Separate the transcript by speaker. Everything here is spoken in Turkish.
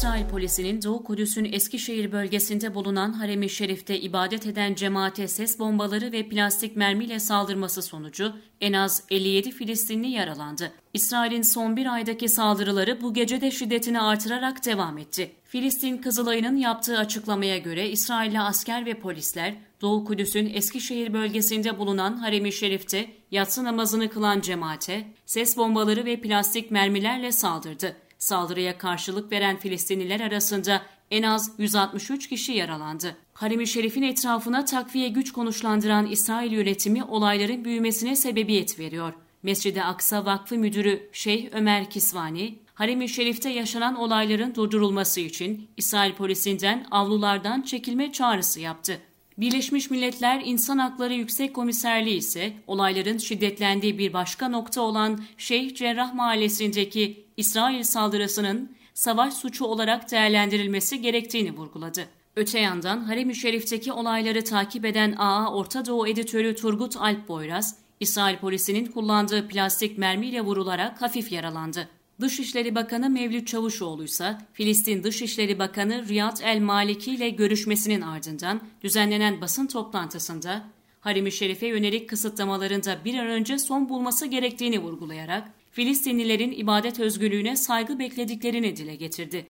Speaker 1: İsrail polisinin Doğu Kudüs'ün Eskişehir bölgesinde bulunan Harem-i Şerif'te ibadet eden cemaate ses bombaları ve plastik mermiyle saldırması sonucu en az 57 Filistinli yaralandı. İsrail'in son bir aydaki saldırıları bu gece de şiddetini artırarak devam etti. Filistin Kızılay'ın yaptığı açıklamaya göre İsrailli asker ve polisler Doğu Kudüs'ün Eskişehir bölgesinde bulunan Harem-i Şerif'te yatsı namazını kılan cemaate ses bombaları ve plastik mermilerle saldırdı. Saldırıya karşılık veren Filistinliler arasında en az 163 kişi yaralandı. Harem-i Şerif'in etrafına takviye güç konuşlandıran İsrail yönetimi olayların büyümesine sebebiyet veriyor. Mescid-i Aksa Vakfı Müdürü Şeyh Ömer Kisvani, Harem-i Şerif'te yaşanan olayların durdurulması için İsrail polisinden avlulardan çekilme çağrısı yaptı. Birleşmiş Milletler İnsan Hakları Yüksek Komiserliği ise olayların şiddetlendiği bir başka nokta olan Şeyh Cerrah Mahallesi'ndeki İsrail saldırısının savaş suçu olarak değerlendirilmesi gerektiğini vurguladı. Öte yandan Harem-i Şerif'teki olayları takip eden AA Orta Doğu editörü Turgut Alp Boyraz, İsrail polisinin kullandığı plastik mermiyle vurularak hafif yaralandı. Dışişleri Bakanı Mevlüt Çavuşoğlu ise Filistin Dışişleri Bakanı Riyad El Maliki ile görüşmesinin ardından düzenlenen basın toplantısında Harim-i Şerif'e yönelik kısıtlamalarında bir an önce son bulması gerektiğini vurgulayarak Filistinlilerin ibadet özgürlüğüne saygı beklediklerini dile getirdi.